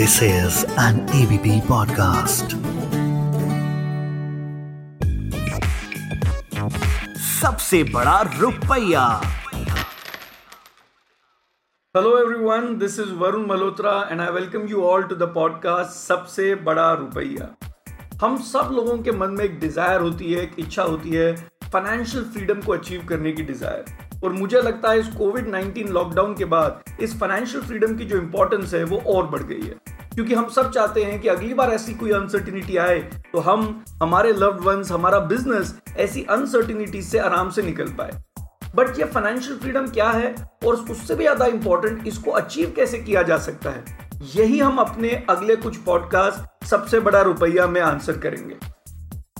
This is an ABP podcast. सबसे बड़ा रुपया। Hello everyone, this is Varun Malhotra and I welcome you all to the podcast सबसे बड़ा रुपया हम सब लोगों के मन में एक डिज़ायर होती है एक इच्छा होती है फाइनेंशियल फ्रीडम को अचीव करने की डिज़ायर और मुझे लगता है इस कोविड 19 लॉकडाउन के बाद इस फाइनेंशियल फ्रीडम की जो इंपॉर्टेंस है वो और बढ़ गई है। क्योंकि हम सब चाहते हैं कि अगली बार ऐसी कोई अनसर्टिनिटी आए तो हम, हमारे लव्ड वंस हमारा बिज़नेस ऐसी अनसर्टिनिटी से आराम से निकल पाए। बट ये फाइनेंशियल फ्रीडम क्या है? और उससे भी ज़्यादा इंपॉर्टेंट इसको अचीव कैसे किया जा सकता है? यही हम अपने अगले कुछ पॉडकास्ट सबसे बड़ा रुपया में आंसर करेंगे।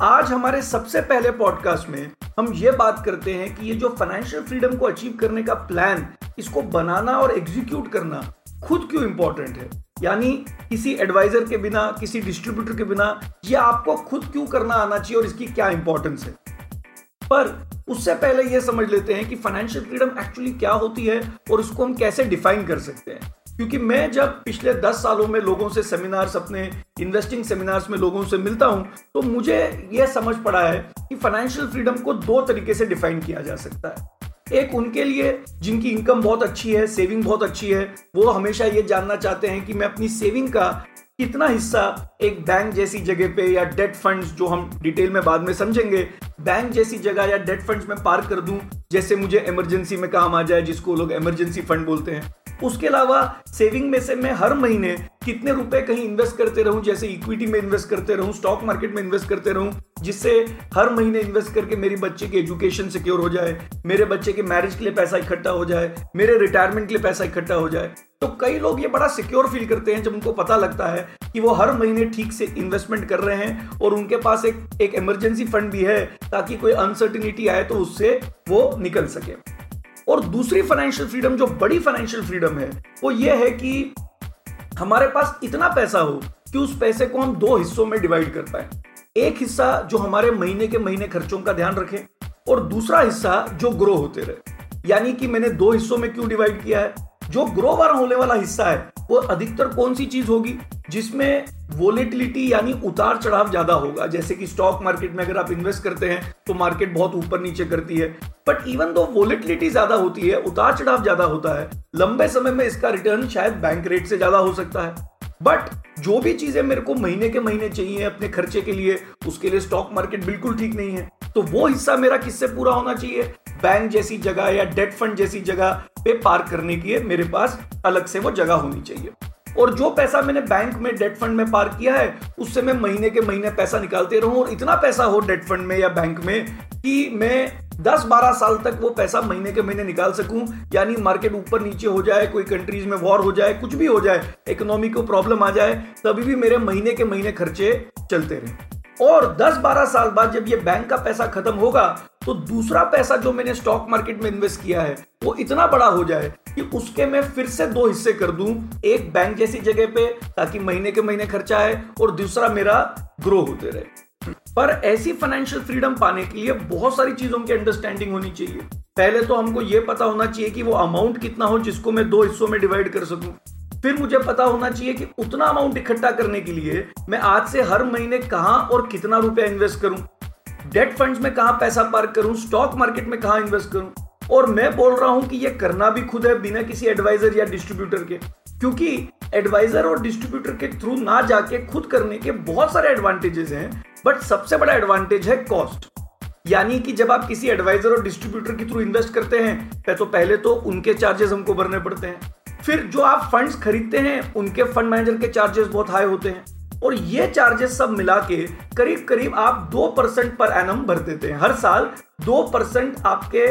आज हमारे सबसे पहले पॉडकास्ट में हम ये बात करते हैं कि ये जो फाइनेंशियल फ्रीडम को अचीव करने का प्लान इसको बनाना और एग्जीक्यूट करना खुद क्यों इंपॉर्टेंट है? यानी किसी एडवाइजर के बिना, किसी डिस्ट्रीब्यूटर के बिना ये आपको खुद क्यों करना आना चाहिए और इसकी क्या इंपॉर्टेंस है? पर उससे पहले ये समझ लेते हैं कि फाइनेंशियल फ्रीडम एक्चुअली क्या होती है और उसको हम कैसे डिफाइन कर सकते हैं। क्योंकि मैं जब पिछले दस सालों में लोगों से सेमिनार्स अपने इन्वेस्टिंग सेमिनार्स में लोगों से मिलता हूँ तो मुझे यह समझ पड़ा है कि फाइनेंशियल फ्रीडम को दो तरीके से डिफाइन किया जा सकता है। एक उनके लिए जिनकी इनकम बहुत अच्छी है सेविंग बहुत अच्छी है, वो हमेशा ये जानना चाहते हैं कि मैं अपनी सेविंग का कितना हिस्सा एक बैंक जैसी जगह पे या डेट फंड्स जो हम डिटेल में बाद में समझेंगे बैंक जैसी जगह या डेट फंड्स में पार्क कर दूँ, जैसे मुझे इमरजेंसी में काम आ जाए, जिसको लोग इमरजेंसी फंड बोलते हैं। उसके अलावा सेविंग में से मैं हर महीने कितने रुपए कहीं इन्वेस्ट करते रहूँ, जैसे इक्विटी में इन्वेस्ट करते रहूँ स्टॉक मार्केट में इन्वेस्ट करते रहूँ, जिससे हर महीने इन्वेस्ट करके मेरी बच्चे की एजुकेशन सिक्योर हो जाए, मेरे बच्चे के मैरिज के लिए पैसा इकट्ठा हो जाए, मेरे रिटायरमेंट के लिए पैसा इकट्ठा हो जाए। तो कई लोग ये बड़ा सिक्योर फील करते हैं जब उनको पता लगता है कि वो हर महीने ठीक से इन्वेस्टमेंट कर रहे हैं और उनके पास एक एक इमरजेंसी फंड भी है, ताकि कोई अनसर्टिनिटी आए तो उससे वो निकल सके। और दूसरी फाइनेंशियल फ्रीडम जो बड़ी फाइनेंशियल फ्रीडम है, वो ये है कि हमारे पास इतना पैसा हो कि उस पैसे को हम दो हिस्सों में डिवाइड कर पाए। एक हिस्सा जो हमारे महीने के महीने खर्चों का ध्यान रखे और दूसरा हिस्सा जो ग्रो होते रहे। यानी कि मैंने दो हिस्सों में क्यों डिवाइड किया है? जो ग्रो वाला होने वाला हिस्सा है, वो अधिकतर कौन सी चीज़ होगी? जिसमें वोलेटिलिटी यानी उतार चढ़ाव ज़्यादा होगा। जैसे कि स्टॉक मार्केट में अगर आप इन्वेस्ट करते हैं तो मार्केट बहुत ऊपर नीचे करती है। बट इवन दो वोलेटिलिटी ज़्यादा होती है, उतार चढ़ाव ज़्यादा होता है, लंबे समय में इसका रिटर्न शायद बैंक रेट से ज़्यादा हो सकता है। बट जो भी चीज़ें मेरे को महीने के महीने चाहिए अपने खर्चे के लिए, उसके लिए स्टॉक मार्केट बिल्कुल ठीक नहीं है। तो वो हिस्सा मेरा किससे पूरा होना चाहिए? बैंक जैसी जगह या डेट फंड जैसी जगह पे पार्क करने की मेरे पास अलग से वो जगह होनी चाहिए। और जो पैसा मैंने बैंक में डेट फंड में पार्क किया है, उससे मैं महीने के महीने पैसा निकालते रहूँ और इतना पैसा हो डेट फंड में या बैंक में कि मैं 10-12 साल तक वो पैसा महीने के महीने निकाल सकूँ। यानी मार्केट ऊपर नीचे हो जाए, कोई कंट्रीज़ में वॉर हो जाए, कुछ भी हो जाए, इकोनॉमी को प्रॉब्लम आ जाए, तभी भी मेरे महीने के महीने खर्चे चलते रहे। और 10-12 साल बाद जब ये बैंक का पैसा खत्म होगा तो दूसरा पैसा जो मैंने स्टॉक मार्केट में इन्वेस्ट किया है, वो इतना बड़ा हो जाए कि उसके मैं फिर से दो हिस्से कर दूँ, एक बैंक जैसी जगह पे, ताकि महीने के महीने खर्चा है और दूसरा मेरा ग्रो होते रहे। पर ऐसी फाइनेंशियल फ्रीडम पाने के लिए बहुत सारी चीज़ों की अंडरस्टैंडिंग होनी चाहिए। पहले तो हमको यह पता होना चाहिए कि वो अमाउंट कितना हो, जिसको मैं दो हिस्सों में डिवाइड कर सकूँ। फिर मुझे पता होना चाहिए कि उतना अमाउंट इकट्ठा करने के लिए मैं आज से हर महीने कहाँ और कितना रुपया इन्वेस्ट करूँ। डेट फंड्स में कहाँ पैसा पार्क करूँ? स्टॉक मार्केट में कहाँ इन्वेस्ट करूँ? और मैं बोल रहा हूँ कि यह करना भी खुद है बिना किसी एडवाइजर या डिस्ट्रीब्यूटर के। क्योंकि एडवाइजर और डिस्ट्रीब्यूटर के थ्रू ना जाके खुद करने के बहुत सारे एडवांटेजेस हैं बट सबसे बड़ा एडवांटेज है कॉस्ट यानी कि जब आप किसी एडवाइजर और डिस्ट्रीब्यूटर के थ्रू इन्वेस्ट करते हैं तो पहले तो उनके चार्जेस हमको भरने पड़ते हैं। फिर जो आप फंड्स खरीदते हैं, उनके फंड मैनेजर के चार्जेस बहुत हाई होते हैं। और ये चार्जेस सब मिला के करीब करीब आप दो परसेंट पर एनम भर देते हैं। हर साल दो परसेंट आपके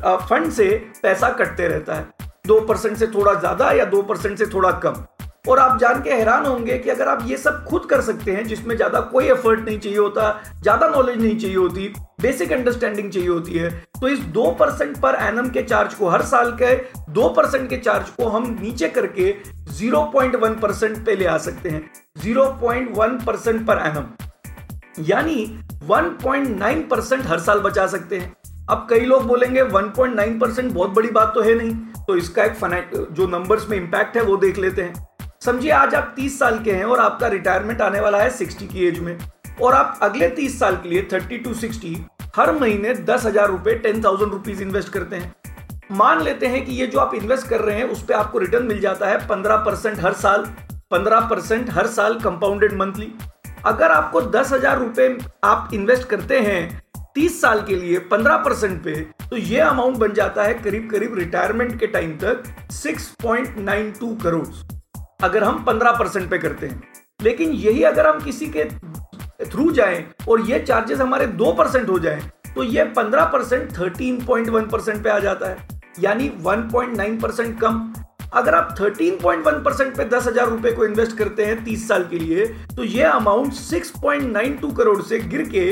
फंड से पैसा कटते रहता है। दो परसेंट से थोड़ा ज़्यादा या दो परसेंट से थोड़ा कम। और आप जान के हैरान होंगे कि अगर आप ये सब खुद कर सकते हैं, जिसमें ज़्यादा कोई एफर्ट नहीं चाहिए होता, ज़्यादा नॉलेज नहीं चाहिए होती बेसिक अंडरस्टैंडिंग चाहिए होती है तो इस दो परसेंट पर एनम के चार्ज को हर साल के दो परसेंट के चार्ज को हम नीचे करके ज़ीरो पॉइंट वन परसेंट पे ले आ सकते हैं zero point one percent per annum यानी वन पॉइंट नाइन परसेंट हर साल बचा सकते हैं। अब कई लोग बोलेंगे 1.9 परसेंट बहुत बड़ी बात तो है नहीं तो इसका एक जो नंबर्स में इंपैक्ट है वो देख लेते हैं। समझिए, आज आप 30 साल के हैं और आपका रिटायरमेंट आने वाला है 60 की एज में। और आप अगले 30 साल के लिए 30 टू 60 हर महीने दस हज़ार रुपए टेन थाउज़ेंड रुपीज़ इन्वेस्ट करते हैं। मान लेते हैं कि ये जो आप इन्वेस्ट कर रहे हैं, उस पर आपको रिटर्न मिल जाता है पंद्रह परसेंट हर साल, पंद्रह परसेंट हर साल कंपाउंडेड मंथली अगर आपको दस हज़ार रुपए आप इन्वेस्ट करते हैं तीस साल के लिए पंद्रह परसेंट पे तो ये अमाउंट बन जाता है करीब करीब रिटायरमेंट के टाइम तक 6.92 करोड़ अगर हम 15 परसेंट पे करते हैं। लेकिन यही अगर हम किसी के थ्रू जाएँ और ये चार्जेस हमारे दो परसेंट हो जाएँ तो ये 15 percent thirteen point one percent पे आ जाता है। यानी 1.9 परसेंट कम। अगर आप 13.1 परसेंट पे दस हज़ार रुपए को इन्वेस्ट करते हैं 30 साल के लिए तो ये अमाउंट 6.92 करोड़ से गिर के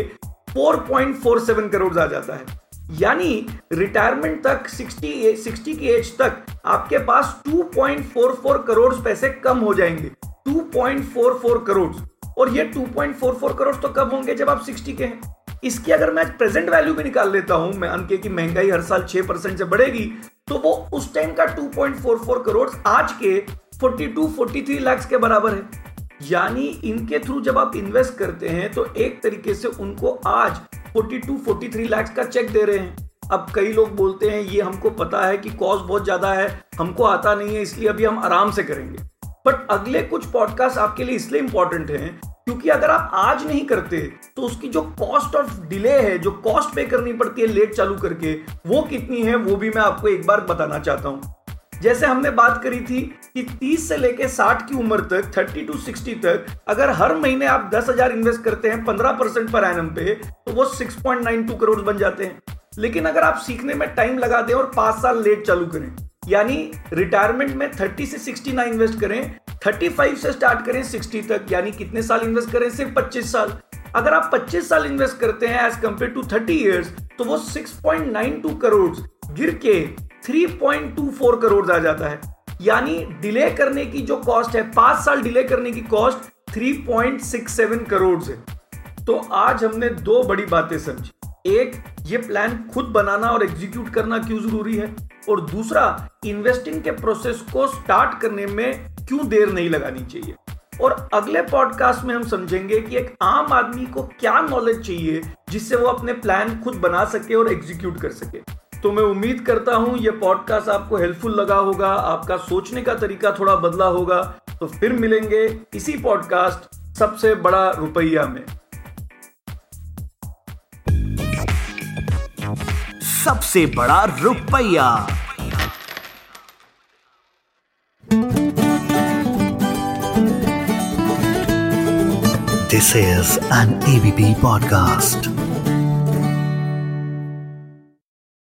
4.47 करोड़ आ जाता है। यानी रिटायरमेंट तक 60 60 की एज तक, आपके पास 2.44 करोड़ पैसे कम हो जाएँगे। 2.44 करोड़ और ये 2.44 करोड़ तो कब होंगे जब आप 60 के हैं? इसकी अगर मैं प्रेजेंट वैल्यू भी निकाल लेता हूँ, मैं अनके की महँगाई हर साल 6 परसेंट से बढ़ेगी तो वो उस टाइम का 2.44 करोड़ आज के 42 43 लाख के बराबर है। यानी इनके थ्रू जब आप इन्वेस्ट करते हैं तो एक तरीके से उनको आज 42 43 लाख का चेक दे रहे हैं। अब कई लोग बोलते हैं, ये हमको पता है कि कॉस्ट बहुत ज़्यादा है, हमको आता नहीं है, इसलिए अभी हम आराम से करेंगे। बट अगले कुछ पॉडकास्ट आपके लिए इसलिए इंपॉर्टेंट हैं, क्योंकि अगर आप आज नहीं करते तो उसकी जो कॉस्ट ऑफ़ डिले है, जो कॉस्ट पे करनी पड़ती है लेट चालू करके, वो कितनी है, वो भी मैं आपको एक बार बताना चाहता हूँ। जैसे हमने बात करी थी कि 30 से लेके 60 की उम्र तक 30 टू 60 तक अगर हर महीने आप 10,000 इन्वेस्ट करते हैं 15 परसेंट पर एनम पे तो वो 6.92 करोड़ बन जाते हैं। लेकिन अगर आप सीखने में टाइम लगा दें और पाँच साल लेट चालू करें यानी रिटायरमेंट में 30 से 60 ना इन्वेस्ट करें 35 से स्टार्ट करें 60 तक यानी कितने साल इन्वेस्ट करें? सिर्फ़ 25 साल। अगर आप 25 साल इन्वेस्ट करते हैं एज कंपेयर टू 30 इयर्स तो वो 6.92 करोड़ गिर के 3.24 करोड़ आ जाता है। यानी डिले करने की जो कॉस्ट है, पाँच साल डिले करने की कॉस्ट 3.67 करोड़ है। तो आज हमने दो बड़ी बातें समझी। एक, ये प्लान खुद बनाना और एग्जीक्यूट करना क्यों ज़रूरी है? और दूसरा इन्वेस्टिंग के प्रोसेस को स्टार्ट करने में क्यों देर नहीं लगानी चाहिए? और अगले पॉडकास्ट में हम समझेंगे कि एक आम आदमी को क्या नॉलेज चाहिए जिससे वो अपने प्लान खुद बना सके और एग्जीक्यूट कर सके। तो मैं उम्मीद करता हूँ ये पॉडकास्ट आपको हेल्पफुल लगा होगा, आपका सोचने का तरीका थोड़ा बदला होगा तो फिर मिलेंगे इसी पॉडकास्ट सबसे बड़ा रुपया में। सबसे बड़ा रुपया। This is an ABP podcast